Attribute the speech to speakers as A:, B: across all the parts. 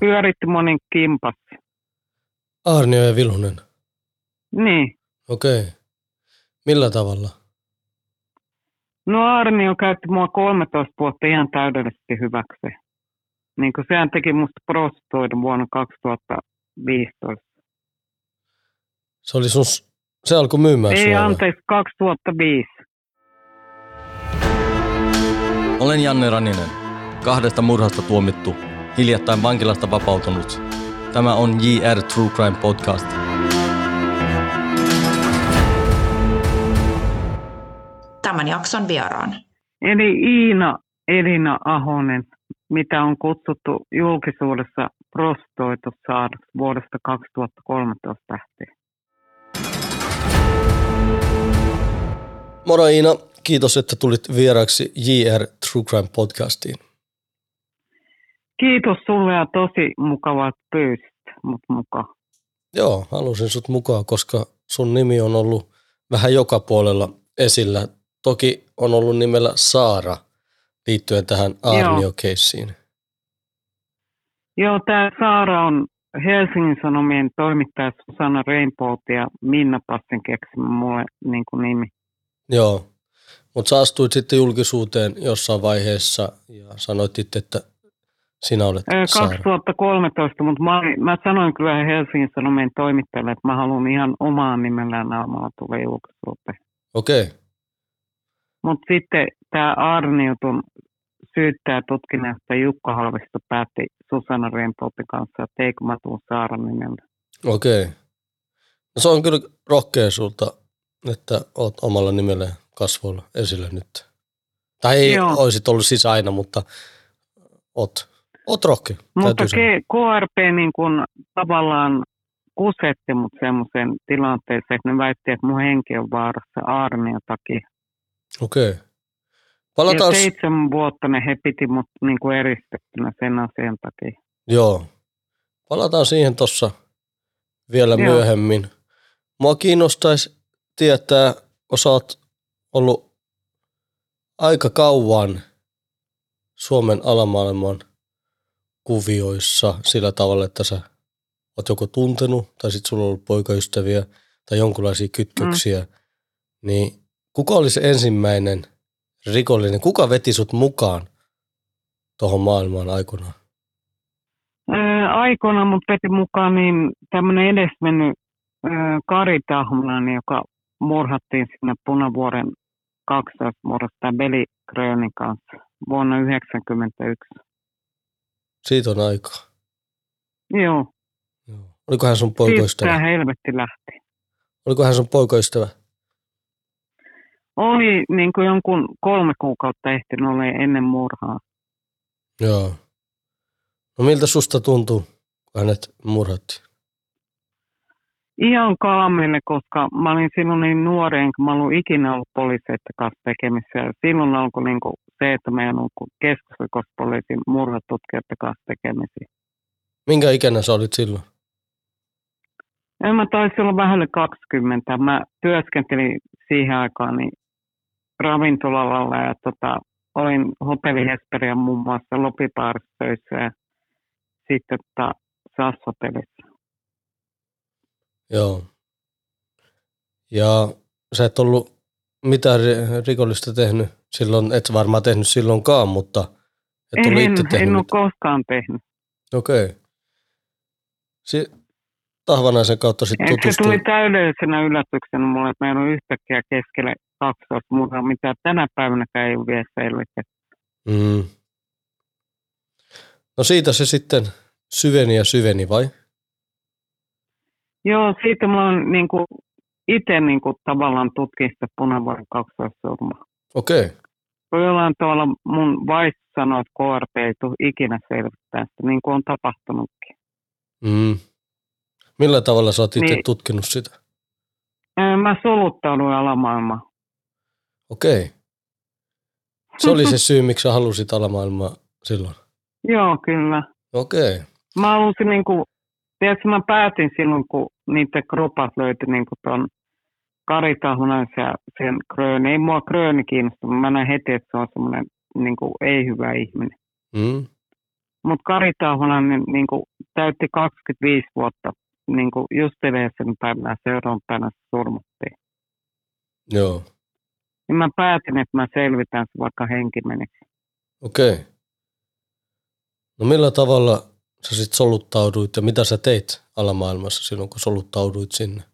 A: pyöritti monin kimpas.
B: Arnio ja Vilhunen.
A: Niin.
B: Okei. Millä tavalla?
A: No Arnio käytti mua 13 vuotta ihan täydellisesti hyväksi. Niin kuin sehän teki musta prostoida vuonna 2015.
B: Se oli sun, se alkoi myymään
A: Ei,
B: vai?
A: anteeksi, 2005.
C: Olen Janne Raninen, kahdesta murhasta tuomittu, hiljattain vankilasta vapautunut. Tämä on JR True Crime Podcast.
D: tämän jakson vieraan.
A: Eli Iina Elina Ahonen, mitä on kutsuttu julkisuudessa prostoitussaaduksi vuodesta 2013 lähtien.
B: Moro Iina, kiitos että tulit vieraaksi JR True Crime Podcastiin.
A: Kiitos sulle ja tosi mukavaa, että pyysit mut mukaan.
B: Joo, halusin sut mukaan, koska sun nimi on ollut vähän joka puolella esillä. Toki on ollut nimellä Saara liittyen tähän Arnio-keissiin.
A: Joo, tämä Saara on Helsingin Sanomien toimittaja Susanna Reinbolt ja Minna Passen keksimä mulle niin kuin nimi.
B: Joo, mutta sä astuit sitten julkisuuteen jossain vaiheessa ja sanoit itse, että sinä olet
A: Ö,
B: Saara.
A: 2013, mutta mä, mä sanoin kyllä Helsingin Sanomien toimittajalle, että mä haluan ihan omaan nimellään naamalla tulla julkisuuteen.
B: Okei,
A: Mutta sitten tämä Arniutun syyttäjä tutkinnasta Jukka Halvisto päätti Susanna Reinboltin kanssa, että eikö mä tuun Saaran nimellä.
B: okei. No se on kyllä rohkea sulta, että oot omalla nimellä kasvoilla esillä nyt. Tai ei
A: Joo.
B: olisit ollut siis aina, mutta oot, oot rohkea.
A: Mutta. K- KRP niin kun tavallaan kusetti mut semmoiseen tilanteeseen, että ne väitti, että mun henki on vaarassa Arnion takia.
B: Okei.
A: Ja
B: Palataan, s-
A: seitsemän vuotta ne he piti mut niin kuin eristettynä sen asian takia.
B: joo. Palataan siihen tuossa vielä
A: Joo.
B: myöhemmin. Mua kiinnostaisi tietää, oot ollut aika kauan Suomen alamaailman kuvioissa sillä tavalla, että sä oot joko tuntenut tai sit sulla on ollut poikaystäviä tai jonkinlaisia kytköksiä, mm. niin kuka oli se ensimmäinen rikollinen? Kuka veti sut mukaan tuohon maailmaan aikoinaan?
A: Aikoina mut veti mukaan niin tämmöinen edesmennyt Kari Tahmulainen, joka murhattiin sinne Punavuoren kaksoismurhasta Beli Grönin kanssa vuonna 1991.
B: Siitä on aikaa.
A: Joo,
B: Joo. Oliko hän sun
A: siitä
B: poikaystävä?
A: helvetti lähti.
B: Oliko hän sun poikaystävä?
A: Oli niin kuin jonkun kolme kuukautta ehtinyt olla ennen murhaa.
B: Joo. No miltä susta tuntuu, kun hänet murhattiin?
A: Ihan kaamille, koska mä olin silloin niin nuori, enkä mä ollut ikinä ollut poliiseiden kanssa tekemissä. Ja silloin alkoi niin kuin se, että meidän on keskusrikospoliisin murhatutkijoiden kanssa tekemisiä.
B: Minkä ikäinen sä olit silloin?
A: Ja mä taisin olla vähälle 20. Mä työskentelin siihen aikaan niin ravintolalla ja tota, olin hotelli Hesperian muun muassa Lopipaarissa ja sitten tota, SAS-hotellissa.
B: Joo. Ja sä et ollut mitään ri- rikollista tehnyt silloin, et varmaan tehnyt silloinkaan, mutta et
A: En,
B: itse tehnyt
A: en ole koskaan tehnyt.
B: Okei. Si- Tahvanaisen kautta sitten
A: Et se
B: tutustuin.
A: tuli täydellisenä yllätyksenä mulle, että meillä on yhtäkkiä keskellä kaksoismurhaa, mitä tänä päivänäkään ei ole vielä selvitetty.
B: Mm. No siitä se sitten syveni ja syveni vai?
A: Joo, siitä mä oon niinku, itse niinku, tavallaan tutkin sitä punavuoren kaksoissurmaa.
B: Okei.
A: Kun jollain tavalla mun vaisto sanoo, että KRP ei tule ikinä selvittää sitä, niin kuin on tapahtunutkin.
B: Mm. Millä tavalla sä oot itse
A: Niin.
B: tutkinut sitä?
A: Mä soluttauduin alamaailmaan.
B: Okei. Se oli se syy, miksi sä halusit alamaailmaa silloin.
A: Joo, kyllä.
B: Okei.
A: Mä halusin niinku, tiedätkö, mä päätin silloin, kun niiden kropat löyti niinku ton Kari Tahunaisen ja sen Gröni. Ei mua Gröni kiinnosta, mä näen heti, että se on semmoinen niinku, ei hyvä ihminen.
B: Mm.
A: Mutta Kari Tahunainen, niinku, täytti 25 vuotta, niin kuin just edellisen päivänä seuraavan päivänä se surmattiin.
B: Joo.
A: Ja mä päätin, että mä selvitän se, vaikka henki menisi.
B: Okei. Okay. No millä tavalla sä sitten soluttauduit ja mitä sä teit alamaailmassa silloin, kun soluttauduit sinne?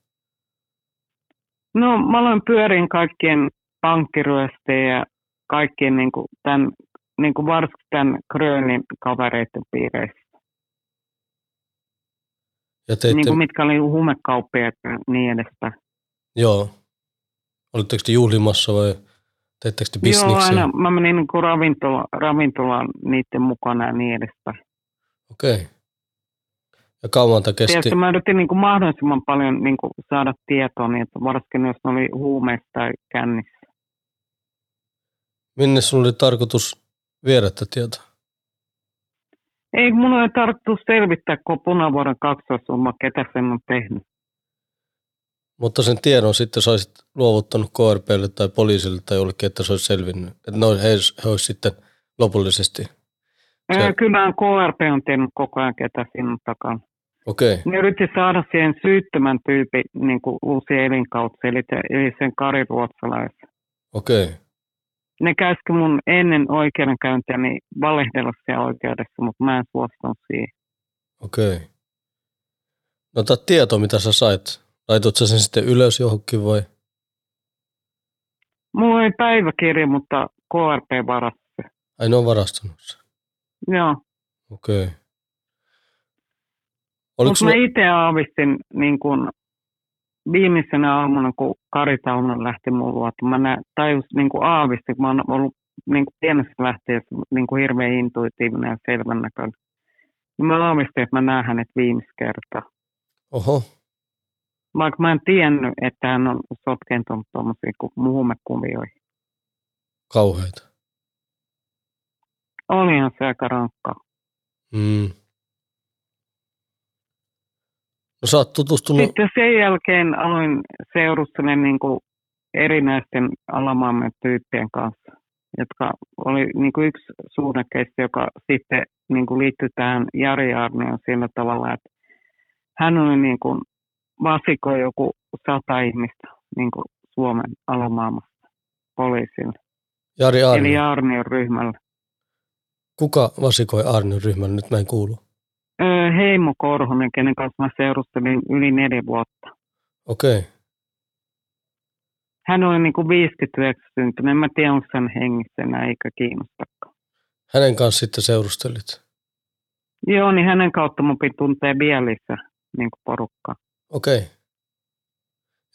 A: No mä aloin pyörin kaikkien pankkiryöstejä ja kaikkien niin kuin tämän, niin kuin varsinkin tämän Grönin kavereiden piireissä.
B: Ja teitte,
A: Niin kuin mitkä oli huumekauppia ja niin edespäin.
B: joo. Olitteko te juhlimassa vai teittekö te
A: Joo,
B: bisniksiä?
A: aina mä menin niin kuin ravintola, ravintolaan niiden mukana ja niin edespäin.
B: Okei. Okay. Ja kauan tämä kesti?
A: Tiedätkö, mä yritin niin kuin mahdollisimman paljon niin kuin saada tietoa, niin että varsinkin jos ne oli huumeista tai kännissä.
B: Minne sun oli tarkoitus viedä tätä tietoa?
A: Ei mun ole tarkoitus selvittää koko punavuoren kaksoisumma, ketä sen on tehnyt.
B: Mutta sen tiedon sitten saisit luovuttanut KRPlle tai poliisille tai jollekin, että se olisi selvinnyt. Että ne, he, he olisi sitten lopullisesti. Se-.
A: Kyllähän KRP on tehnyt koko ajan, ketä siinä on takana.
B: Okei, okay.
A: Ne yritti saada siihen syyttömän tyypin niin kuin uusi elinkautta, eli, eli sen Kari Ruotsalaisen.
B: okei. Okay.
A: Ne käski mun ennen oikeudenkäyntiäni valehdella siellä oikeudessa, mutta mä en suostunut siihen.
B: Okei. No tämä tieto, mitä sä sait, laitoit sä sen sitten ylös johonkin vai?
A: Mulla oli päiväkirja, mutta KRP varasti.
B: Ai ne on varastanut sen.
A: Joo,
B: Okei. Oliko sulla...
A: mä itse aavistin niin kun viimeisenä aamuna, kun Kari Taunon lähti mun luo, että mä nä, tajus niin kuin aavistin, kun mä oon ollut niin kuin pienestä lähtien niin kuin hirveän intuitiivinen ja selvän näköinen. Niin mä aavistin, että mä näen hänet viimeistä kertaa.
B: Oho,
A: Vaikka mä en tiennyt, että hän on sotkentunut tuommoisiin huumekuvioihin.
B: kauheita.
A: Olihan se aika rankkaa.
B: Mm. No sä oot tutustunut...
A: Sitten sen jälkeen aloin seurustelemaan niin kuin erinäisten alamaamme tyyppien kanssa, jotka oli niin kuin yksi suhdekeissi, joka sitten niin kuin liittyi tähän Jari Arnioon sillä tavalla, että hän oli niin kuin vasikoi joku sata ihmistä niin kuin Suomen alamaamasta poliisille.
B: Jari
A: Eli
B: Arnio.
A: Arnion ryhmällä.
B: Kuka vasikoi Arnion ryhmällä? Nyt mä en kuulu.
A: Öö, Heimo Korhonen, kenen kanssa mä seurustelin yli neljä vuotta.
B: Okei. Okay.
A: Hän oli niin kuin 59 syntynyt. En mä tiedä, onko hän hengissä enää, eikä kiinnostakaan.
B: Hänen kanssa sitten seurustelit.
A: Joo, niin hänen kautta mun piti tuntea vielä lisää niin kuin porukkaa.
B: Okei. Okay.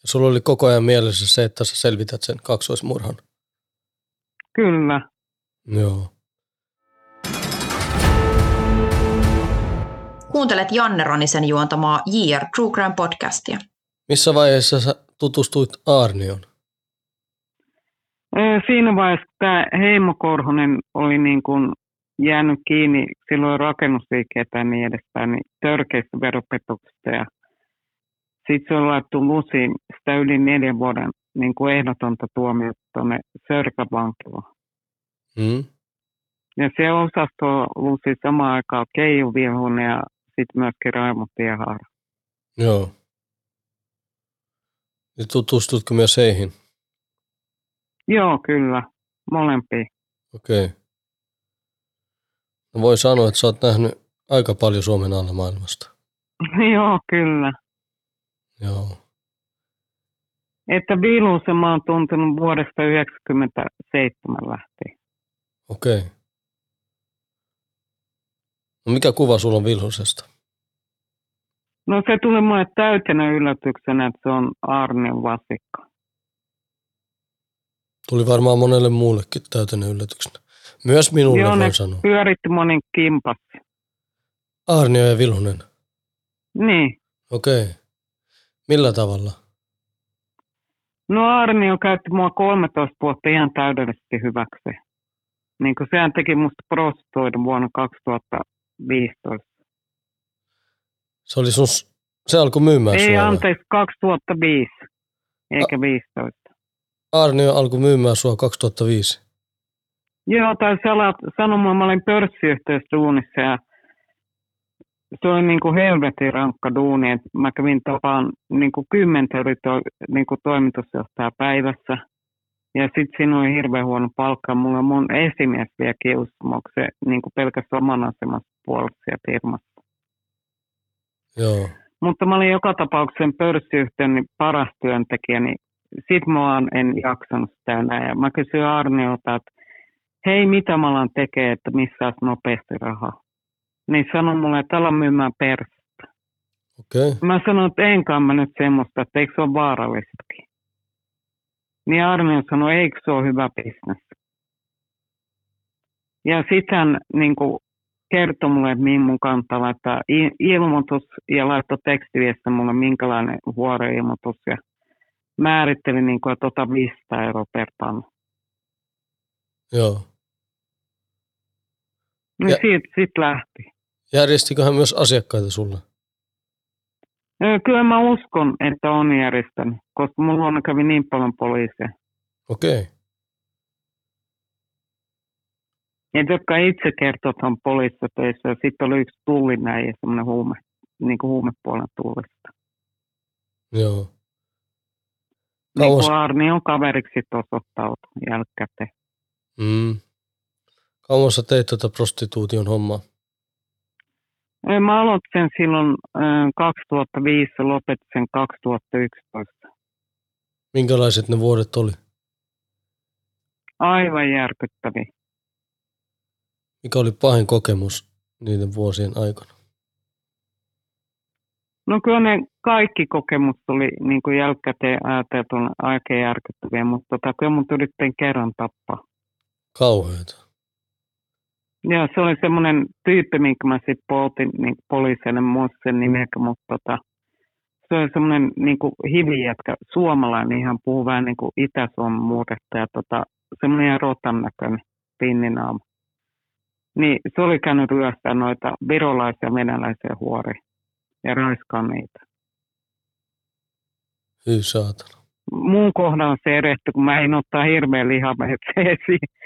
B: Ja sulla oli koko ajan mielessä se, että sä selvität sen kaksoismurhan.
A: Kyllä.
B: Joo.
D: Kuuntelet Janne Ranisen juontamaa JR True Crime podcastia.
B: Missä vaiheessa sä tutustuit Arnioon?
A: Öö, Siinä vaiheessa, tämä Heimo Korhonen oli niin kuin jäänyt kiinni silloin rakennusliikkeitä ja niin edespäin, niin törkeistä veropetoksista. Ja sitten se on laittu lusiin sitä yli neljän vuoden niin kuin ehdotonta tuomiota tuonne Sörkävankilaan.
B: Mm?
A: Ja se osasto lusi samaan aikaan Keiju Vilhunen ja sitten myöskin Raimo Tiehaara.
B: Joo. Ja tutustutko myös heihin?
A: Joo, kyllä. Molempia.
B: Okei. Okay. No voi sanoa, että sä oot nähnyt aika paljon Suomen alamaailmasta.
A: Joo, kyllä.
B: Joo.
A: Että Vilusen mä oon tuntenut vuodesta 1997 lähtien.
B: Okei. Okay. No mikä kuva sulla on Vilhusesta?
A: No se tuli mulle täytenä yllätyksenä, että se on Arnion vasikka.
B: Tuli varmaan monelle muullekin täytenä yllätyksenä. Myös minulle
A: Joo, ne
B: voi sanoa.
A: pyöritti monin kimpas.
B: Arnio ja Vilhunen.
A: Niin.
B: Okei. Okay. Millä tavalla?
A: No Arnio käytti mua 13 vuotta ihan täydellisesti hyväksi. Niin kuin sehän teki musta prostituoida vuonna 2015.
B: Se oli sun, se alkoi myymään
A: Ei,
B: sua.
A: anteeksi, 2005, eikä 15.
B: Arnio alkoi myymään sua 2005.
A: Joo, tai sanomaan, mä olin pörssiyhtiössä duunissa ja se oli niin kuin helvetin rankka duuni, että mä kävin tapaan niin kuin kymmentä to, niin kuin toimitusjohtaja päivässä. Ja sitten siinä oli hirveän huono palkka. Mulla mun esimies vielä kiusamoksi niin kuin pelkästään oman asemassa puolessa firmassa.
B: Joo.
A: Mutta mä olin joka tapauksessa pörssiyhtiön niin paras työntekijä, niin sit mä en jaksanut sitä enää. Ja mä kysyin Arniolta, että hei, mitä mä alan tekee, että missä olisi nopeasti rahaa. Niin sanoi mulle, että ala myymään persettä.
B: Okei. Okay.
A: Mä sanoin, että enkaan mä nyt semmoista, että eikö se ole vaarallistakin. Niin Arnio sanoi, eikö se ole hyvä bisnes. Ja sitten niin kuin, kertoi mulle, että mihin mun kannattaa laittaa ilmoitus ja laittoi tekstiviessä mulle minkälainen huoreilmoitus ja määritteli, niin kuin, että ota 500 euroa per panna.
B: Joo.
A: Niin ja... siitä sit lähti.
B: Järjestikö hän myös asiakkaita sulle?
A: Kyllä mä uskon, että on järjestänyt, koska mulla luona kävi niin paljon poliiseja.
B: Okei. Okay.
A: Ja jotka itse kertovat, että on poliisissa töissä. Ja sitten oli yksi tullin näin ja semmoinen huume, niin kuin huumepuolen tullista.
B: Joo.
A: Kauas... Niin kuin Arni on kaveriksi osoittautunut jälkikäteen.
B: Mm. Kauan sä teit tätä prostituution hommaa?
A: Mä aloitin sen silloin 2005 ja lopetin sen 2011.
B: Minkälaiset ne vuodet oli?
A: Aivan järkyttäviä.
B: Mikä oli pahin kokemus niiden vuosien aikana?
A: No kyllä ne kaikki kokemukset oli niin kuin jälkikäteen ajateltuna aika järkyttäviä, mutta tota, kyllä mun yritin kerran tappaa.
B: Kauheeta.
A: Joo, se oli semmoinen tyyppi, minkä mä sitten poltin niin poliisille, muista sen nimeä, mutta tota, se oli semmoinen niin hivijätkä, suomalainen, ihan puhuu vähän niin kuin Itä-Suomen muudesta ja tota, semmoinen ihan rotan näköinen pinninaama. Niin se oli käynyt ryöstää noita virolaisia venäläisiä huoria ja raiskaa niitä.
B: Hyi saatana.
A: Mun kohdalla se erehty, kun mä en ottaa hirveän lihaveitseesi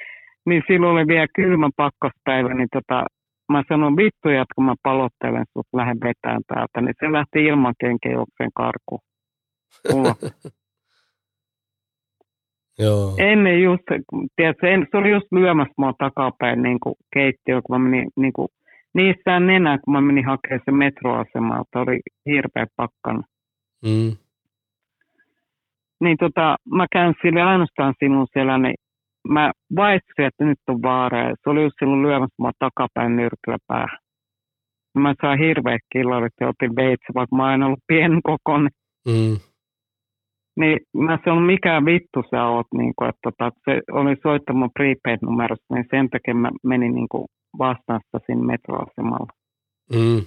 A: niin silloin oli vielä kylmä pakkospäivä, niin tota, mä sanoin vittu, että kun mä palottelen sut, lähden vetään täältä, niin se lähti ilman kenkejuokseen karkuun.
B: Joo.
A: Ennen just, tiedätkö, en, se oli just lyömässä mua takapäin niin kuin keittiö, kun mä menin niin kuin, niissä nenä, kun mä menin hakemaan se metroasemalta, oli hirveä pakkana.
B: Mm.
A: Niin tota, mä käyn sille ainoastaan sinun siellä, niin mä vaistoin, että nyt on vaara. Ja se oli just silloin lyömässä mua takapäin nyrkillä päähän. Mä sain hirveät killarit ja otin veitsi, vaikka mä en ollut pienen kokoinen.
B: Mm.
A: Niin mä sanoin, mikä vittu sä oot, niin kuin, että tota, se oli soittanut prepaid-numerosta, niin sen takia mä menin niin kuin vastaan sitä siinä metroasemalla.
B: Mm.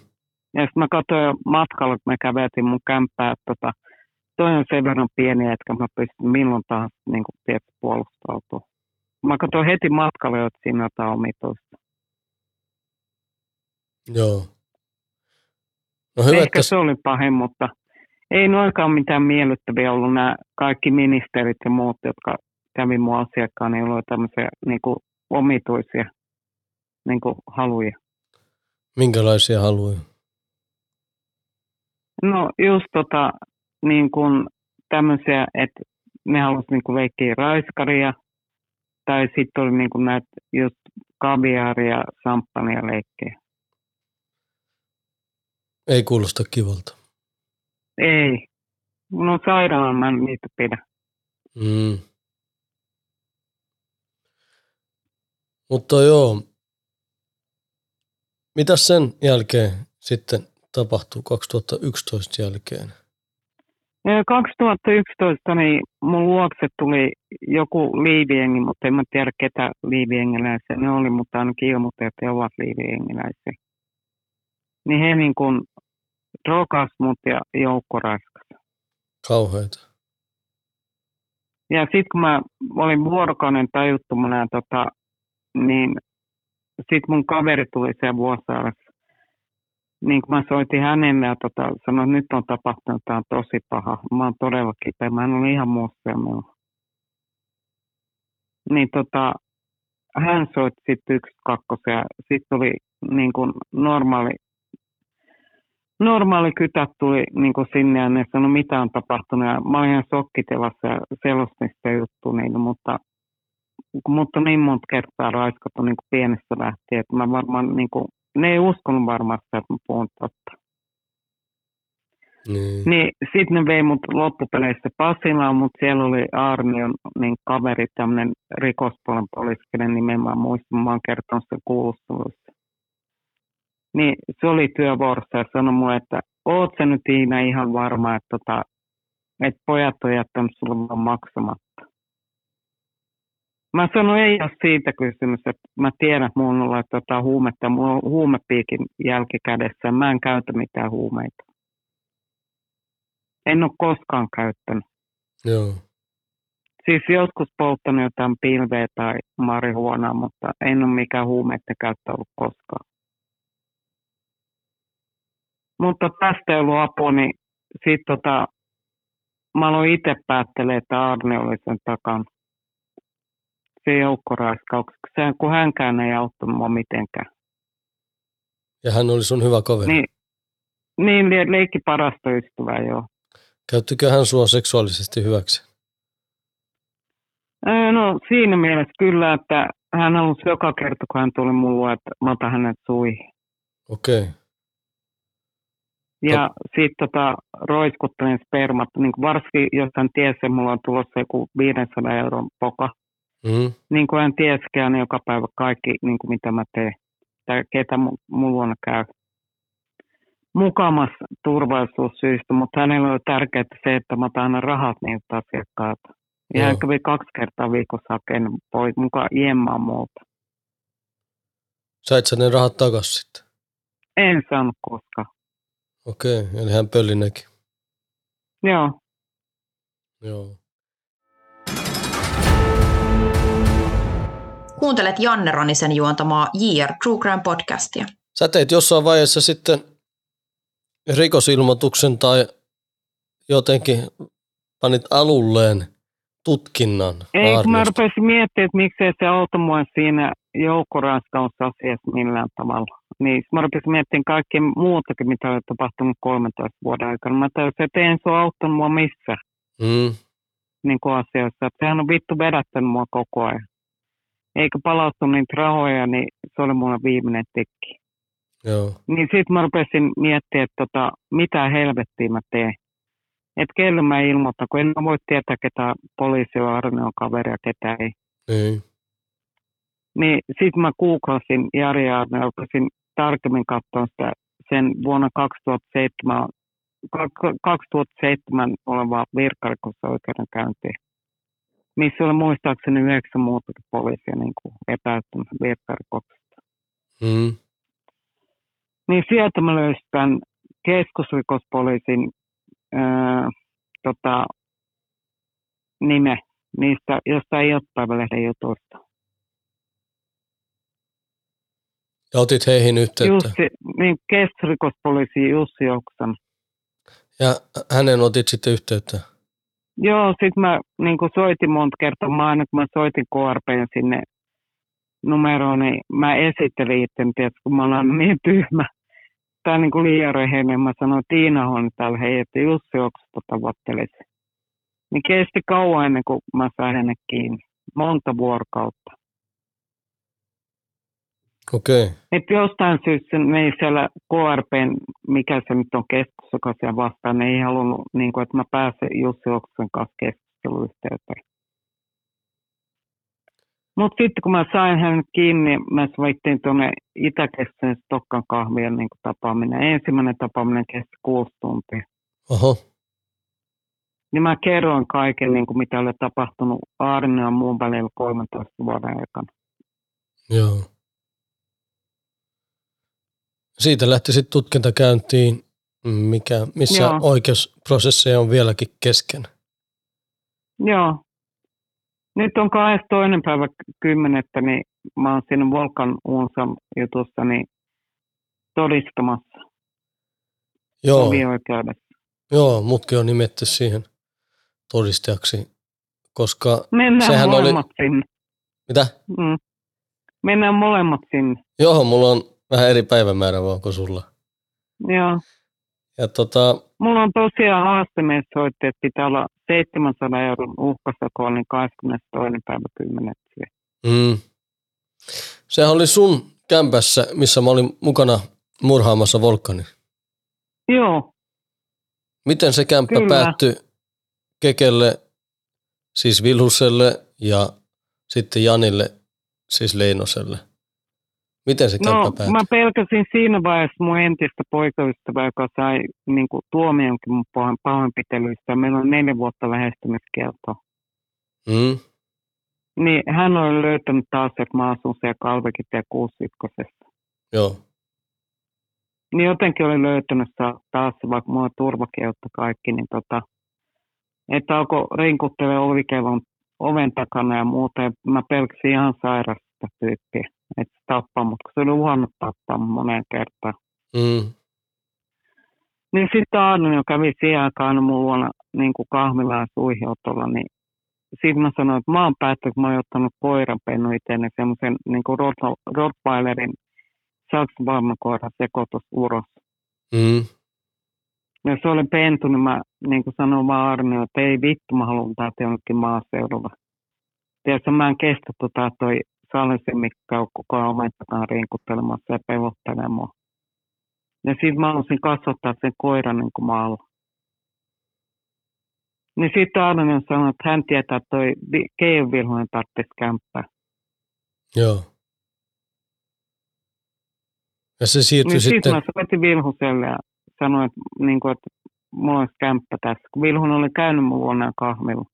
A: Ja sitten mä katsoin matkalla, kun me käveltiin mun kämppää, että tota, toi on sen verran pieni, että mä pystyn milloin tahansa niin kuin, tietysti puolustautua. Mä katsoin heti matkalle, että siinä on jotain omituista.
B: Joo. No hyvä,
A: Ehkä
B: että...
A: se oli pahin, mutta ei noikaan mitään miellyttäviä ollut nämä kaikki ministerit ja muut, jotka kävi mun asiakkaan, niin oli tämmöisiä niin kuin, omituisia niin kuin, haluja.
B: Minkälaisia haluja?
A: No just tota, niin kuin tämmöisiä, että ne halusivat niin leikkiä raiskaria – tai sitten oli niin näitä just kaviaaria, samppania leikkejä.
B: Ei kuulosta kivalta.
A: Ei. No sairaalan mä niitä pidä.
B: Mm. Mutta joo, mitä sen jälkeen sitten tapahtuu 2011 jälkeen?
A: 2011 niin mun luokse tuli joku liiviengi, mutta en mä tiedä ketä liiviengiläisiä ne oli, mutta ainakin ilmoitti, että he ovat liiviengiläisiä. Niin he niin kuin rokas mut ja joukkoraskas.
B: Kauheita.
A: Ja sitten kun mä olin vuorokauden tajuttomana, tota, niin sitten mun kaveri tuli siellä Vuosaaressa niin kuin mä soitin hänelle ja tota, sanoin, että nyt on tapahtunut, tämä on tosi paha. Mä oon todella kipeä, mä en ole ihan muussa Niin tota, hän soitti sitten yksi kakkosen ja sitten oli niin kuin normaali normaali kytät tuli niin kuin sinne ja ne sanoi, mitä on tapahtunut. Ja mä olin ihan sokkitilassa ja selostin sitä juttua niille, mutta, mutta niin monta kertaa raiskattu niin kuin pienestä lähtien, että mä varmaan, niin kuin, ne ei uskonut varmaan sitä, että mä puhun totta.
B: Niin.
A: Niin sitten ne vei mut loppupeleissä Pasilaan, mutta siellä oli Arnion niin kaveri, tämmöinen rikospuolen poliisi, kenen nimen mä muistan, mä oon kertonut sen kuulusteluissa. Niin se oli työvuorossa ja sanoi mulle, että oot sä nyt Iina ihan varma, että, tota, että pojat on jättänyt sulle vaan maksamatta. Mä sanoin, ei ole siitä kysymys, että mä tiedän, että mulla on tota huumetta, mulla on huumepiikin jälkikädessä, mä en käytä mitään huumeita. En ole koskaan käyttänyt.
B: Joo.
A: Siis joskus polttanut jotain pilveä tai marihuonaa, mutta en ole mikään huumeiden käyttö ollut koskaan. Mutta tästä ei ollut apua, niin sit tota, mä aloin itse päättelemään, että Arne oli sen takana. Se joukkoraiskauksessa, Sehän, kun hänkään ei auttanut mua mitenkään.
B: Ja hän oli sun hyvä kaveri.
A: Niin, niin le- leikki parasta ystävää, joo.
B: Käyttikö hän sua seksuaalisesti hyväksi?
A: Ää, No siinä mielessä kyllä, että hän halusi joka kerta, kun hän tuli mulle, että mä otan hänet suihin.
B: Okei.
A: Ja sitten tota, roiskuttelin spermat, niin kuin varsinkin jos hän tiesi, että mulla on tulossa joku 500 euron poka,
B: Mm.
A: niin kuin hän tieskään joka päivä kaikki, niin kuin mitä mä teen, tai ketä mu- mun luona käy. Mukamas turvallisuussyistä, mutta hänellä oli tärkeää se, että mä otan aina rahat niiltä asiakkailta. Ja hän kävi kaksi kertaa viikossa hakemaan pois mukaan iemmaan muuta.
B: Sait sä ne rahat takas sitten?
A: En saanut koskaan.
B: Okei, eli hän pölli nekin.
A: Joo.
B: Joo.
D: Kuuntelet Janne Ranisen juontamaa JR True Crime podcastia.
B: Sä teit jossain vaiheessa sitten rikosilmoituksen tai jotenkin panit alulleen tutkinnan
A: Ei, kun mä rupesin miettimään, että miksei se auta mua siinä joukkoraskausasiassa millään tavalla. Niin mä rupesin miettimään kaikkea muutakin, mitä oli tapahtunut 13 vuoden aikana. Mä tajusin, että ei se ole auttanut mua missään
B: Mm.
A: niin kuin asioissa. Että sehän on vittu vedättänyt mua koko ajan. Eikä palauttanut niitä rahoja, niin se oli mulle viimeinen tekki.
B: Joo.
A: Niin sitten mä rupesin miettimään, että tota, mitä helvettiä mä teen. Että kelle mä ilmoitan, kun en voi tietää, ketä poliisi on Arneon kaveri ja ketä ei.
B: Niin.
A: Niin sitten mä googlasin Jari ja rupesin tarkemmin katsoa sitä sen vuonna 2007, kak- 2007 olevaa virkarikosoikeudenkäyntiä, missä oli muistaakseni yhdeksän muutakin poliisia niin kuin epäiltynä virkarikoksesta.
B: Mm.
A: Niin sieltä mä löysin tämän keskusrikospoliisin ää, tota, nime niistä jostain iltapäivälehden jutuista.
B: Ja otit heihin yhteyttä.
A: Jussi, niin keskusrikospoliisi Jussi Oksan.
B: Ja hänen otit sitten yhteyttä.
A: Joo, sit mä niin soitin monta kertaa. Mä aina kun mä soitin KRPn sinne numeroon, niin mä esittelin itten, tietysti, kun mä olen niin tyhmä. Tai niin kuin liian rehellinen. Mä sanoin, että Tiina on täällä, hei, että Jussi Oksasta tavoittelisi. Niin kesti kauan ennen kuin mä sain hänet kiinni. Monta vuorokautta.
B: Okei.
A: Että jostain syystä ne ei siellä KRPn, mikä se nyt on keskus, joka siellä vastaan, ne ei halunnut, niin kuin, että mä pääsen Jussi Oksen kanssa keskusteluyhteyteen. Mutta sitten kun mä sain hänet kiinni, mä soittiin tuonne Itäkeskuseen Stokkan kahvien niin tapaaminen. Ensimmäinen tapaaminen kesti kuusi tuntia.
B: Oho.
A: Niin mä kerroin kaiken, niin kuin mitä oli tapahtunut Aarinen ja muun välillä 13 vuoden aikana.
B: Joo. Siitä lähti sitten tutkinta käyntiin, mikä, missä
A: Joo.
B: oikeusprosesseja on vieläkin kesken.
A: Joo. Nyt on 22. päivä kymmenettä, niin mä oon siinä Volkan Uunsan jutussa niin todistamassa
B: Joo, joo, mutkin on nimetty siihen todistajaksi, koska
A: Mennään
B: Sehän oli-
A: molemmat sinne.
B: mitä?
A: Mm. Mennään molemmat sinne.
B: Joo, mulla on vähän eri päivämäärä vaan kuin sulla.
A: Joo.
B: Ja tota,
A: Mulla on tosiaan haastemies soitti, että pitää olla 700 euron uhkasako, niin 22. päivä 10.
B: mm, sehän oli sun kämpässä, missä mä olin mukana murhaamassa Volkanin.
A: Joo,
B: Miten se kämppä
A: Kyllä.
B: päättyi Kekelle, siis Vilhuselle ja sitten Janille, siis Leinoselle? Miten se
A: no
B: päättyi?
A: mä pelkäsin siinä vaiheessa mun entistä poikaystävää, joka sai niin kuin, tuomionkin mun pahoin- pahoinpitelyistä. Meillä on neljä vuotta lähestymiskieltoa.
B: Mm,
A: Niin hän oli löytänyt taas, että mä asun siellä Kalvekitie 61.
B: joo,
A: Niin jotenkin oli löytänyt taas, vaikka mulla on turvakielto kaikki, niin tota, että alkoi rinkuttele ovikellon oven takana ja muuta. Ja mä pelkäsin ihan sairasta tyyppiä, että tappaa, mutta kun se oli uhannut tappaa moneen kertaan.
B: mm,
A: Niin sitten Aarne, joka kävi siihen aikaan aina mun luona niin kuin kahvilla ja suihiotolla, niin sitten mä sanoin, että mä oon päättänyt, kun mä oon ottanut koirapennu itseäni semmoisen niin kuin Rot- Rottweilerin saksvarmakoiran sekoitus uros.
B: mm,
A: Ja se oli pentu, niin mä niin kuin sanoin vaan Arne, että ei vittu, mä haluan täältä jonnekin maaseudulla. Tiedätkö, mä en kestä tota toi Salisen Mikka on koko ajan oven takana rinkuttelemassa ja pelottelee mua. Ja sitten mä halusin kasvattaa sen koiran niin kuin maalla. Niin sitten Arne sanoi, että hän tietää, että toi Keijon Vilhonen tarvitsisi kämppää.
B: joo. Ja se siirtyi
A: Niin sitten
B: sitten,
A: mä soitin Vilhuselle ja sanoin, että, niin kuin, että mulla olisi kämppä tässä. Kun Vilhunen oli käynyt mun luona kahvilla.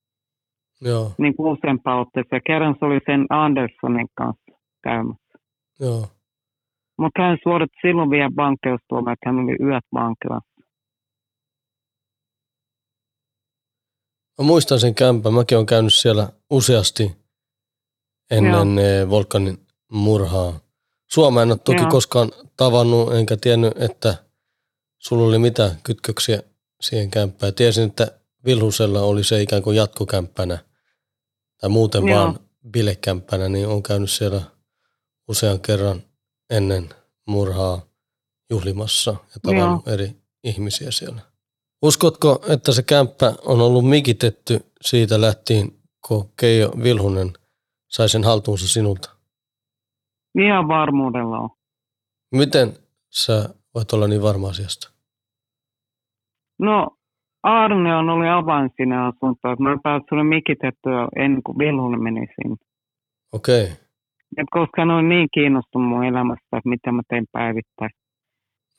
B: Joo,
A: niin kuin useampaan otteeseen. Kerran se oli sen Anderssonin kanssa käymässä.
B: joo.
A: Mutta hän suoritti silloin vielä vankeustuomio, että hän oli yöt vankilassa.
B: Mä muistan sen kämpän, mäkin olen käynyt siellä useasti ennen eh, Volkanin murhaa. Suomea en ole toki
A: Joo.
B: koskaan tavannut, enkä tiennyt, että sulla oli mitään kytköksiä siihen kämppään. Tiesin, että Vilhusella oli se ikään kuin jatkokämppänä tai muuten
A: Joo.
B: vaan bilekämppänä, niin on käynyt siellä usean kerran ennen murhaa juhlimassa ja tavannut eri ihmisiä siellä. Uskotko, että se kämppä on ollut mikitetty siitä lähtien, kun Keijo Vilhunen sai sen haltuunsa sinulta?
A: Ihan varmuudella on.
B: Miten sä voit olla niin varma asiasta?
A: No, Arne on oli avain sinne asuntoon. Mä pääsin sulle mikitettyä ennen kuin Vilhunen meni sinne.
B: Okei, okay.
A: Et koska hän oli niin kiinnostunut mun elämästä, että mitä mä teen päivittäin.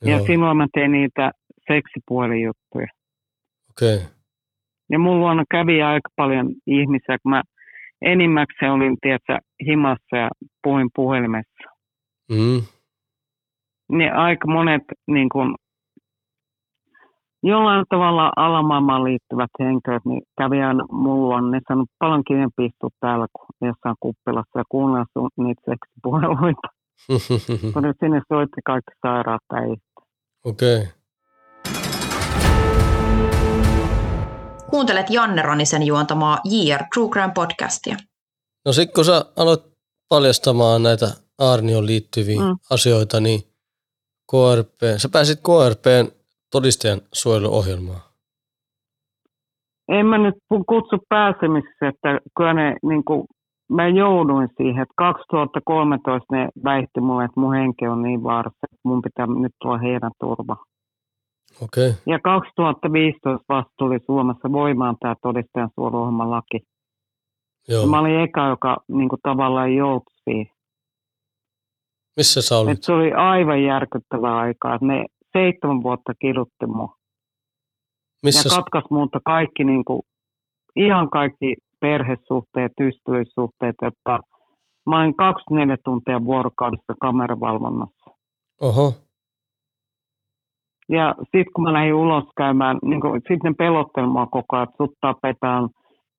A: Ja
B: joo,
A: silloin mä tein niitä seksipuolijuttuja.
B: okei, okay.
A: Ja mun luona kävi aika paljon ihmisiä, kun mä enimmäkseen olin, tiedätkö, himassa ja puhuin puhelimessa.
B: Mm,
A: Niin aika monet niin kun, jollain tavalla alamaailmaan liittyvät henkilöt, niin kävi aina mun luona. Ne sanoi paljon kivempi istua täällä kuin jossain kuppilassa ja kuunnella sun niitä seksipuheluita. Kun ne sinne soitti kaikki sairaat äijät.
B: okei. Okay.
D: Kuuntelet Janne Ranisen juontamaa JR True Crime podcastia.
B: No sit kun sä aloit paljastamaan näitä Arnioon liittyviä. Mm. asioita, niin KRP, sä pääsit KRPn todistajan suojeluohjelmaan.
A: En mä nyt kutsu pääsemisessä, että kyllä ne, niin kuin, mä jouduin siihen, että 2013 ne väitti mulle, että mun henki on niin vaarassa, että mun pitää nyt tulla heidän turva.
B: Okei, okay.
A: Ja 2015 vasta tuli Suomessa voimaan tämä todistajan suojeluohjelman laki.
B: joo.
A: Ja mä olin eka, joka niin kuin, tavallaan joutui siihen.
B: Missä sä olit?
A: Et se oli aivan järkyttävää aikaa. Ne seitsemän vuotta kidutti mua.
B: Missä,
A: ja katkas muuta kaikki, niin kuin, ihan kaikki perhesuhteet, ystävyyssuhteet, että mä olin 24 tuntia vuorokaudessa kameravalvonnassa.
B: oho,
A: Ja sitten kun mä lähdin ulos käymään, niin sitten ne pelotteli mua koko ajan, että sut tapetaan,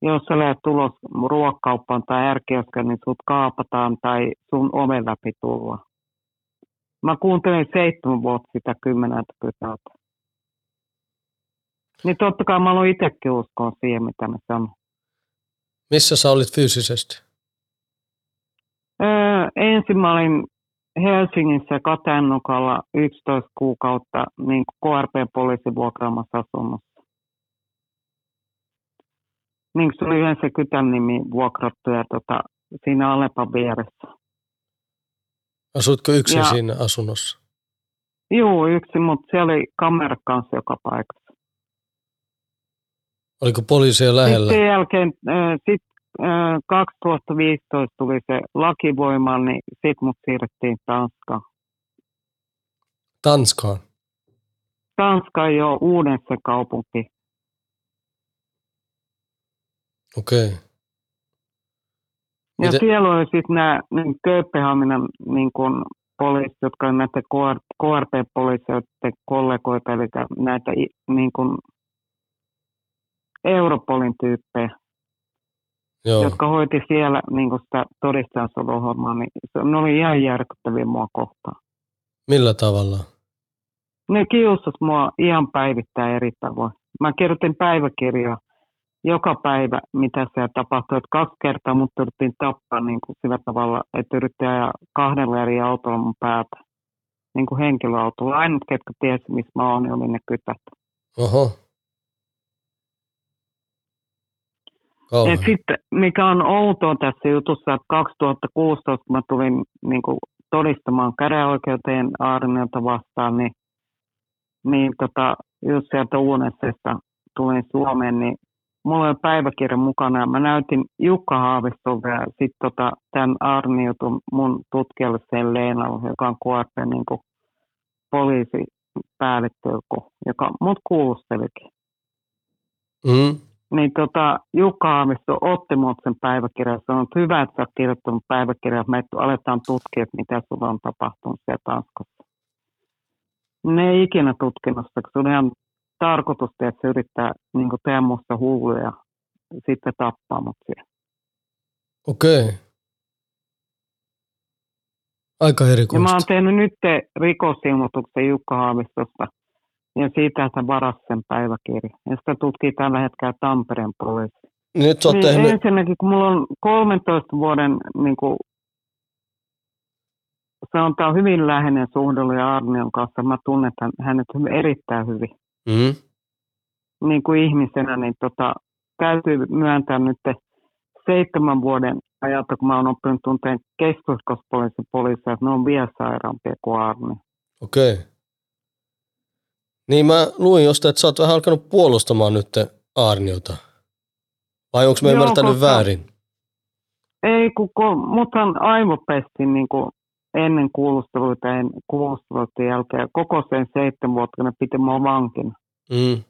A: jos sä lähdet ulos ruokakauppaan tai ärkioskeen, niin sut kaapataan tai sun oven läpi tulla. Mä kuuntelin seitsemän vuotta sitä kymmeneltä pytältä. Niin totta kai mä aloin itsekin uskoa siihen, mitä ne sanoo.
B: missä sä olit fyysisesti?
A: Öö, ensin mä olin Helsingissä Katennukalla 11 kuukautta niin KRP-poliisin vuokraamassa asunnossa. Niin se oli yhden se kytän nimi vuokrattu ja tota, siinä Alepan vieressä.
B: Asuitko yksin
A: Ja-
B: siinä asunnossa?
A: Joo, yksi, mutta siellä oli kamera kanssa joka paikassa.
B: Oliko poliisia lähellä?
A: Sitten jälkeen, äh, sit, äh, 2015 tuli se laki voimaan, niin sitten mut siirrettiin Tanskaan.
B: Tanskaan.
A: Tanska uuden se kaupunki.
B: Okei. Okay.
A: Ja
B: Miten-
A: siellä oli sitten nämä niin Kööpenhaminan niin kun, poliisit, jotka on näitä KR, KRP-poliisioiden kollegoita, eli näitä niin kun, Europolin tyyppejä,
B: Joo.
A: jotka hoiti siellä niin kun sitä todistajansuojeluhommaa, niin se, ne oli ihan järkyttäviä mua kohtaan.
B: Millä tavalla?
A: Ne kiusas mua ihan päivittäin eri tavoin. Mä kirjoitin päiväkirjaa joka päivä, mitä siellä tapahtui. Että kaksi kertaa mut yritettiin tappaa niin kuin sillä tavalla, että yritti ajaa kahdella eri autolla mun päätä. Niin kuin henkilöautolla. Ainut, ketkä tiesi, missä mä oon, niin oli ne kytät.
B: Oho.
A: Sitten, mikä on outoa tässä jutussa, että 2016, kun mä tulin niin kuin todistamaan käräjäoikeuteen Aarniota vastaan, niin, niin tota, just sieltä UNSesta tulin Suomeen, niin mulla oli päiväkirja mukana ja mä näytin Jukka Haavistolle ja sitten tota, tämän Arniutun mun tutkijalle sen Leenalle, joka on KRP niin kuin poliisipäällikkö, joka mut kuulustelikin.
B: Mm.
A: Niin tota, Jukka Haavisto otti mut sen päiväkirjan ja sanoi, että hyvä, että sä oot kirjoittanut päiväkirjan, me aletaan tutkia, että mitä sulla on tapahtunut siellä Tanskassa. Ne ei ikinä tutkinut sitä, kun se oli ihan tarkoitus, että se yrittää niin tehdä musta hulluja ja sitten tappaa mut siellä.
B: Okei. Okay. Aika
A: Ja mä
B: erikoista.
A: oon tehnyt nyt rikosilmoituksen Jukka Haavistosta ja siitä, että varas sen päiväkirjan. Ja sitä tutkii tällä hetkellä Tampereen poliisi.
B: Nyt sä
A: Niin
B: tehnyt,
A: Ensinnäkin, kun mulla on 13 vuoden niin kuin, sanotaan hyvin läheinen suhde oli Arnion kanssa. Mä tunnen hänet erittäin hyvin
B: mm.
A: niin kuin ihmisenä, niin tota, täytyy myöntää nyt seitsemän vuoden ajalta, kun mä oon oppinut tunteen keskuskospoliisin poliisia, että ne on vielä sairaampia kuin Arni.
B: okei. Okay. Niin mä luin jostain, että sä oot vähän alkanut puolustamaan nyt Aarniota. Vai onko mä
A: Joo,
B: ymmärtänyt
A: koska-
B: väärin?
A: Ei, kun, kun muthan aivopesti niin kuin ennen kuulusteluita ja en- kuulusteluiden jälkeen. Koko sen seitsemän vuotta, piti mua vankina.
B: Mm.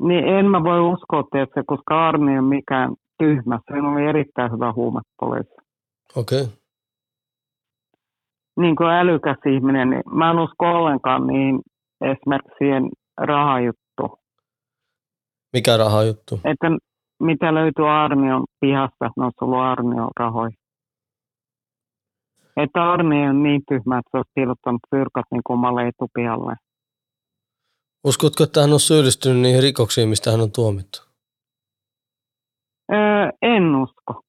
A: Niin en mä voi uskoa, tietysti, koska Arni ei ole mikään tyhmä. Se oli erittäin hyvä huumepoliisi.
B: Okei. Okay.
A: Niin kuin älykäs ihminen, niin mä en usko ollenkaan niihin esimerkiksi siihen rahajuttuun.
B: Mikä raha juttu?
A: Että mitä löytyy Arnion pihasta, että ne olisi ollut Arnion rahoja. Että Arni on niin tyhmä, että se olisi piilottanut fyrkat niin kuin omalle etupihalle.
B: Uskotko, että hän on syyllistynyt niihin rikoksiin, mistä hän on tuomittu?
A: Öö, en usko.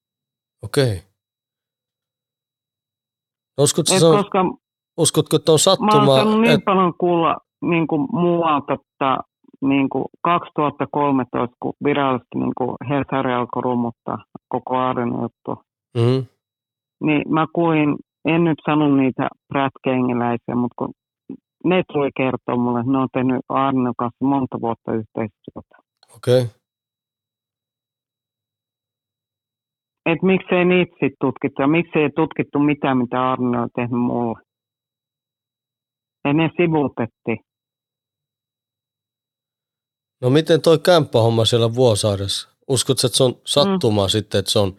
B: Okei. Okay. Uskotko,
A: Et
B: se on,
A: koska
B: uskotko, että on
A: mä oon
B: sattumaa?
A: saanut niin
B: Et,
A: paljon kuulla niin kuin muualta, että niin kuin 2013, kun virallisesti niin kuin Hesari alkoi rummuttaa koko Arjen juttu,
B: mm,
A: niin mä kuulin, en nyt sano niitä prätkengiläisiä, mutta kun ne tuli kertoa mulle, että ne on tehnyt Arnen kanssa monta vuotta yhteistyötä.
B: okei. Okay.
A: Että miksei niitä sitten tutkittu ja miksei tutkittu mitään, mitä Arne on tehnyt mulle. Ja ne sivuutettiin.
B: No miten toi kämppähomma siellä Vuosaaressa? Uskotko, että se on sattumaa mm. sitten, että se on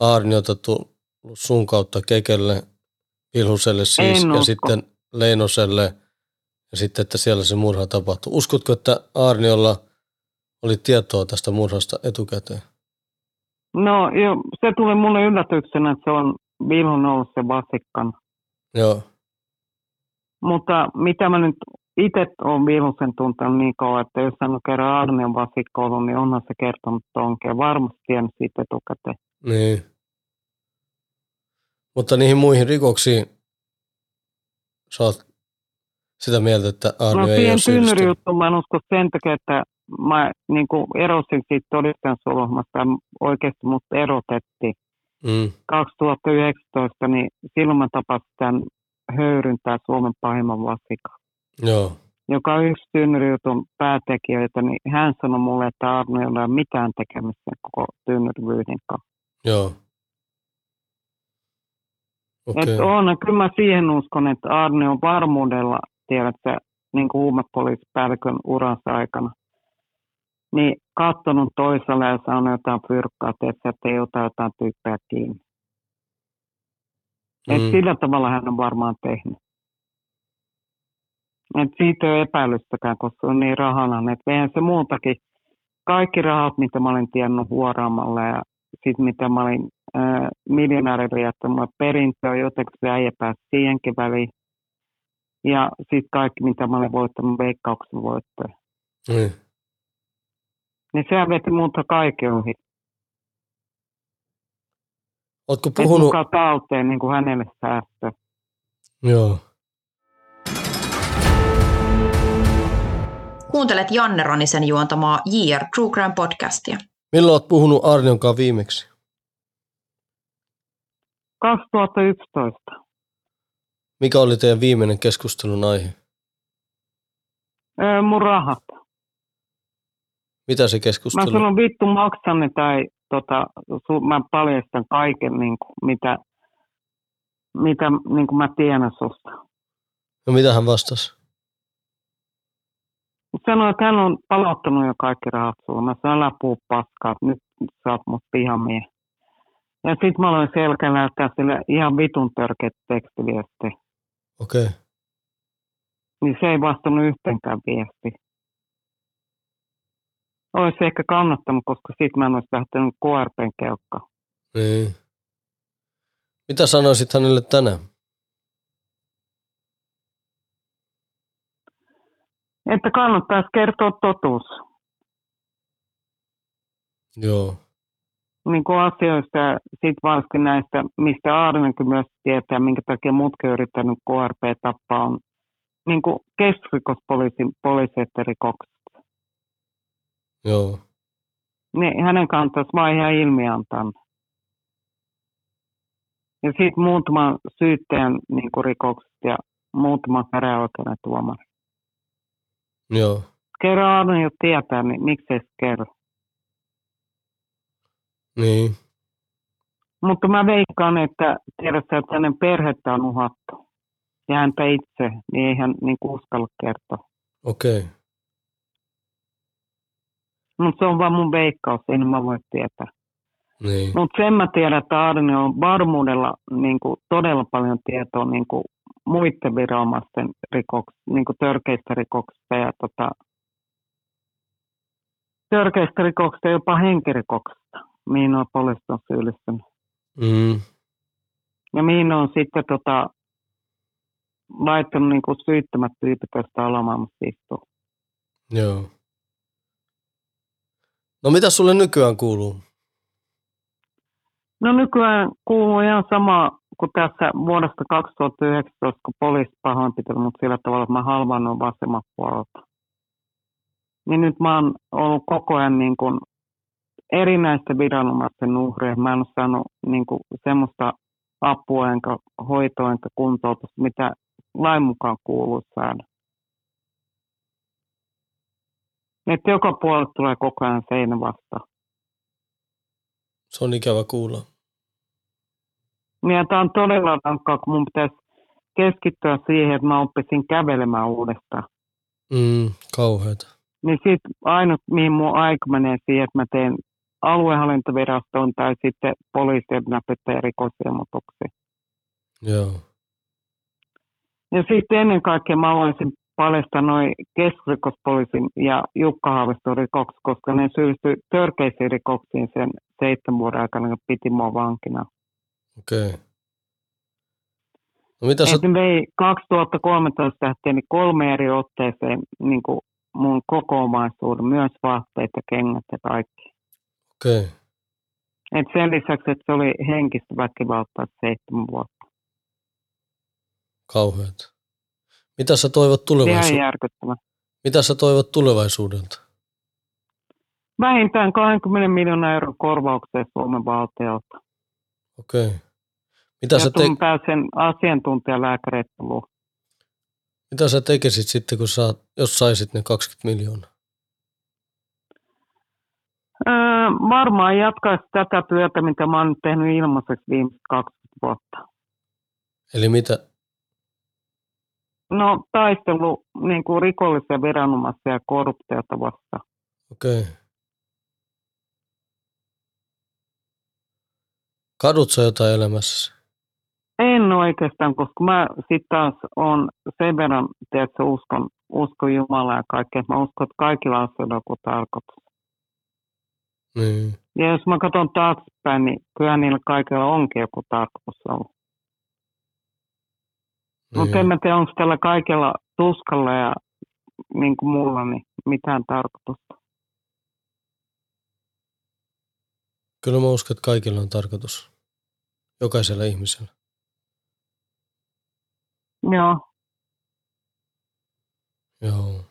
B: Aarniota tullut sun kautta Kekelle, Ilhuselle siis,
A: En
B: ja
A: usko.
B: sitten Leinoselle, ja sitten, että siellä se murha tapahtui. Uskotko, että Aarniolla oli tietoa tästä murhasta etukäteen?
A: No jo, se tuli mulle yllätyksenä, että se on Vilhon ollut se vasikkan.
B: Joo,
A: Mutta mitä mä nyt itse olen Vilhusen tuntenut niin kauan, että jos hän on kerran Arnion vasikko ollut, niin onhan se kertonut tonkin. Varmasti tiennyt siitä etukäteen.
B: niin. Mutta niihin muihin rikoksiin sä oot sitä mieltä, että Arnio
A: No
B: ei ole syyllistynyt.
A: mä en usko sen takia, että mä niin kuin erosin siitä todistajansuojelmasta ja oikeasti mut erotettiin.
B: Mm,
A: 2019, niin silloin mä tapasin tämän höyryntää Suomen pahimman vasikan,
B: joo,
A: joka on yksi tynnyrijutun päätekijöitä, niin hän sanoi mulle, että Arno ei ole mitään tekemistä koko tynnyryvyyden kanssa.
B: joo.
A: Okay. on, kyllä mä siihen uskon, että Arne on varmuudella, tiedätkö, niin kuin huumepoliisipäällikön uransa aikana, niin kattonut toisella ja saanut jotain fyrkkaa, tiedätkö, että ei ota jotain tyyppejä kiinni. Mm. Et sillä tavalla hän on varmaan tehnyt. Et siitä ei ole epäilystäkään, koska se on niin rahana, että eihän se muutakin. Kaikki rahat, mitä mä olin tiennyt huoraamalla ja sitten mitä mä olin äh, miljonäärille jättänyt perintöä, jotenkin se äijä pääsi siihenkin väliin. Ja sitten kaikki, mitä mä olin voittanut veikkauksen voittoja.
B: niin.
A: Niin sehän veti muuta kaiken ohi.
B: Ootko
A: Et
B: puhunut,
A: mukaan talteen niin kuin hänelle säästöä.
B: joo,
D: Kuuntelet Janne Ranisen juontamaa JR True Crime podcastia.
B: Milloin oot puhunut Arnion kanssa viimeksi?
A: 2011.
B: Mikä oli teidän viimeinen keskustelun aihe?
A: Öö, mun rahat.
B: Mitä se
A: Mä
B: keskustelu?
A: sanon vittu maksan ne tai tota, mä paljastan kaiken, niin kuin, mitä, mitä niin kuin mä tiedän susta.
B: No mitä hän vastasi?
A: Sanoin, että hän on palauttanut jo kaikki rahat sanoin, älä puu paskaa, nyt sä oot mut pihamie. Ja sit mä aloin selkä näyttää sille ihan vitun törkeät tekstiviestiä.
B: Okei, okay.
A: Niin se ei vastannut yhteenkään viesti. Olisi ehkä kannattanut, koska sit mä en olisi lähtenyt KRPn kelkkaan.
B: niin. Mitä sanoisit hänelle tänään?
A: Että kannattaisi kertoa totuus.
B: Joo,
A: niin kuin asioista ja sitten varsinkin näistä, mistä Aarnenkin myös tietää, minkä takia muutkin yrittänyt KRP tappaa, on niin kuin keskusrikospoliisin poliiseiden rikokset.
B: joo,
A: Niin hänen kannattaisi vaan ihan ilmiantaa. Ja sitten muutaman syyttäjän niin rikokset ja muutaman käräjäoikeuden tuomari.
B: Joo,
A: Kerro Arne jo tietää, niin miksei se kerro.
B: niin,
A: Mutta mä veikkaan, että tiedätkö, että hänen perhettä on uhattu. Ja häntä itse, niin ei hän niin uskalla kertoa.
B: okei, okay.
A: Mutta se on vaan mun veikkaus, en mä voi tietää.
B: niin,
A: Mutta sen mä tiedän, että Arne on varmuudella niin kuin, todella paljon tietoa niin kuin, muiden viranomaisten rikoks, niin kuin, törkeistä rikoksista ja tota, törkeistä rikoksista jopa henkirikoksista, mihin on poliisit on syyllistynyt.
B: mm,
A: Ja mihin on sitten tota, laittanut niin kuin, syyttömät tyypit tästä alamaailmassa istua.
B: joo. No mitä sulle nykyään kuuluu?
A: No nykyään kuuluu ihan sama kuin tässä vuodesta 2019, kun poliisi pahoinpiteli mut sillä tavalla, että mä halvannut vasemman puolelta. Niin nyt mä oon ollut koko ajan niin kuin erinäisten viranomaisten uhreja. Mä en ole saanut niin kuin semmoista apua enkä hoitoa enkä kuntoutusta, mitä lain mukaan kuuluu saada. Että joka puolella tulee koko ajan seinä vastaan.
B: Se on ikävä kuulla.
A: Ja tämä on todella rankkaa, kun mun pitäisi keskittyä siihen, että mä oppisin kävelemään uudestaan.
B: Mm, kauheeta.
A: Niin sitten ainut, mihin mun aika menee siihen, että mä teen aluehallintovirastoon tai sitten poliisien näpyttäjä rikosilmoituksia.
B: Joo,
A: Ja sitten ennen kaikkea mä haluaisin paljastaa noin keskusrikospoliisin ja Jukka Haaviston rikokset, koska ne syyllistyi törkeisiin rikoksiin sen seitsemän vuoden aikana, kun piti mua vankina.
B: Okei. Okay. No mitä sä,
A: Et vei 2013 lähtien niin kolme eri otteeseen niin kuin mun koko omaisuuden, myös vaatteet ja kengät ja kaikki.
B: okei. Okay.
A: Et sen lisäksi, että se oli henkistä väkivaltaa seitsemän vuotta.
B: Kauheat. Mitä sä toivot tulevaisuudelta? Mitä sä toivot tulevaisuudelta?
A: Vähintään 20 miljoonaa euron korvauksia Suomen valtiolta.
B: Okei. Okay. Mitä,
A: Ja
B: sä
A: te- pääsen asiantuntijalääkäreiden luo.
B: mitä sä tekisit sitten, kun sä, jos saisit ne 20 miljoonaa?
A: Öö, varmaan jatkaisi tätä työtä, mitä mä oon nyt tehnyt ilmaiseksi viimeiset 20 vuotta.
B: Eli mitä?
A: No taistelu niin kuin rikollisia viranomaisia ja korruptiota vastaan.
B: Okei. Okay. Kadut sä jotain elämässä?
A: En oikeastaan, koska mä sitten taas on sen verran, että uskon, uskon Jumalaa ja kaikkea. Mä uskon, että kaikilla asioilla on joku tarkoitus.
B: Niin.
A: Ja jos mä katson taaksepäin, niin kyllä niillä kaikilla onkin joku tarkoitus ollut.
B: niin.
A: Mutta en mä tiedä, onko tällä kaikella tuskalla ja niin kuin mulla niin mitään tarkoitusta.
B: Kyllä mä uskon, että kaikilla on tarkoitus. Jokaisella ihmisellä.
A: Joo.
B: Joo.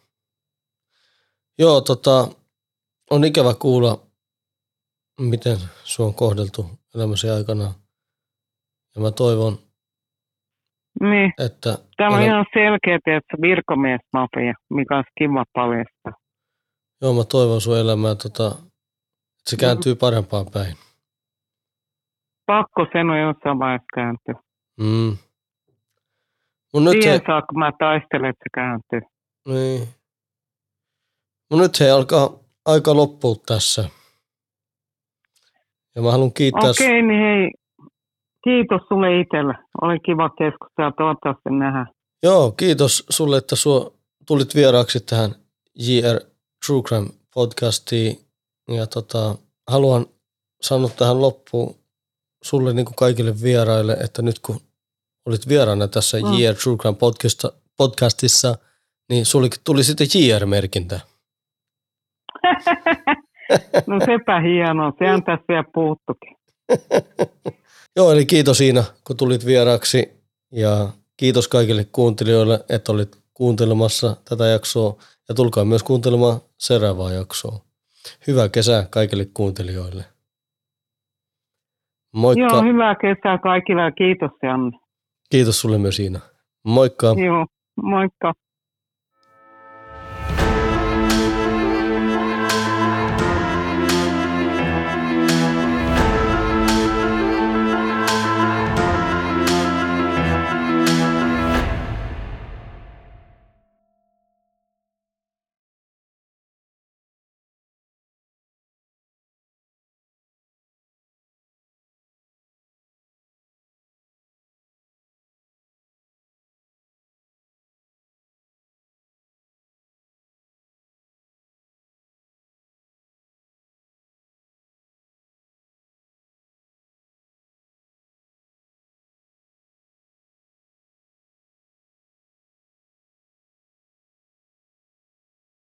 B: Joo, tota, on ikävä kuulla, miten sua on kohdeltu elämäsi aikana. Ja mä toivon,
A: Niin.
B: että...
A: Täällä on
B: elä-
A: ihan selkeä, että virkamiesmafia, mikä on kiva paljastaa.
B: Joo, mä toivon sun elämää, tota, että se
A: Mm.
B: kääntyy parempaan päin.
A: Pakko sen on jossain vaiheessa kääntyä.
B: Mm. Mun nyt
A: Siihen
B: he,
A: saakka mä taistelen, että se kääntyy.
B: niin. Mun nyt he alkaa aika loppua tässä. Ja mä haluan kiittää...
A: Okei, okay, niin hei. Kiitos sulle itselle. Oli kiva keskustella. Toivottavasti nähdään.
B: Joo, kiitos sulle, että sua tulit vieraaksi tähän JR True Crime podcastiin. Ja tota, haluan sanoa tähän loppuun sulle niin kuin kaikille vieraille, että nyt kun olit vieraana tässä
A: Mm.
B: mm. JR True Crime podcasta, podcastissa, niin sulle tuli sitten JR-merkintä.
A: no sepä hienoa. Se on tässä vielä puuttukin.
B: Joo, eli kiitos Iina, kun tulit vieraaksi ja kiitos kaikille kuuntelijoille, että olit kuuntelemassa tätä jaksoa ja tulkaa myös kuuntelemaan seuraavaa jaksoa. Hyvää kesää kaikille kuuntelijoille. Moikka.
A: Joo, hyvää kesää kaikille ja kiitos Janne.
B: Kiitos sulle myös Iina. Moikka.
A: Joo, moikka.